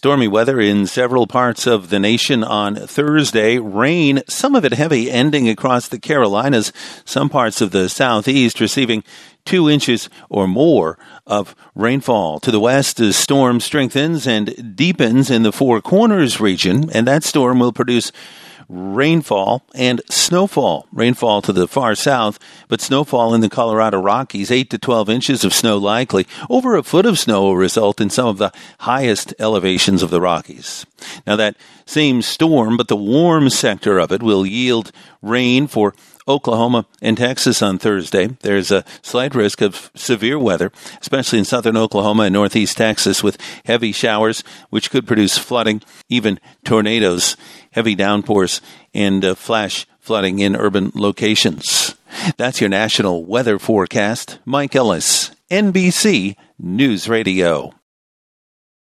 Stormy weather in several parts of the nation on Thursday. Rain, some of it heavy, ending across the Carolinas. Some parts of the southeast receiving two inches or more of rainfall. To the west, the storm strengthens and deepens in the Four Corners region, and that storm will produce rainfall and snowfall. Rainfall to the far south, but snowfall in the Colorado Rockies, 8 to 12 inches of snow likely. Over a foot of snow will result in some of the highest elevations of the Rockies. Now, that same storm, but the warm sector of it, will yield rain for Oklahoma and Texas on Thursday. There's a slight risk of severe weather, especially in southern Oklahoma and northeast Texas, with heavy showers, which could produce flooding, even tornadoes, heavy downpours, and uh, flash flooding in urban locations. That's your national weather forecast. Mike Ellis, NBC News Radio.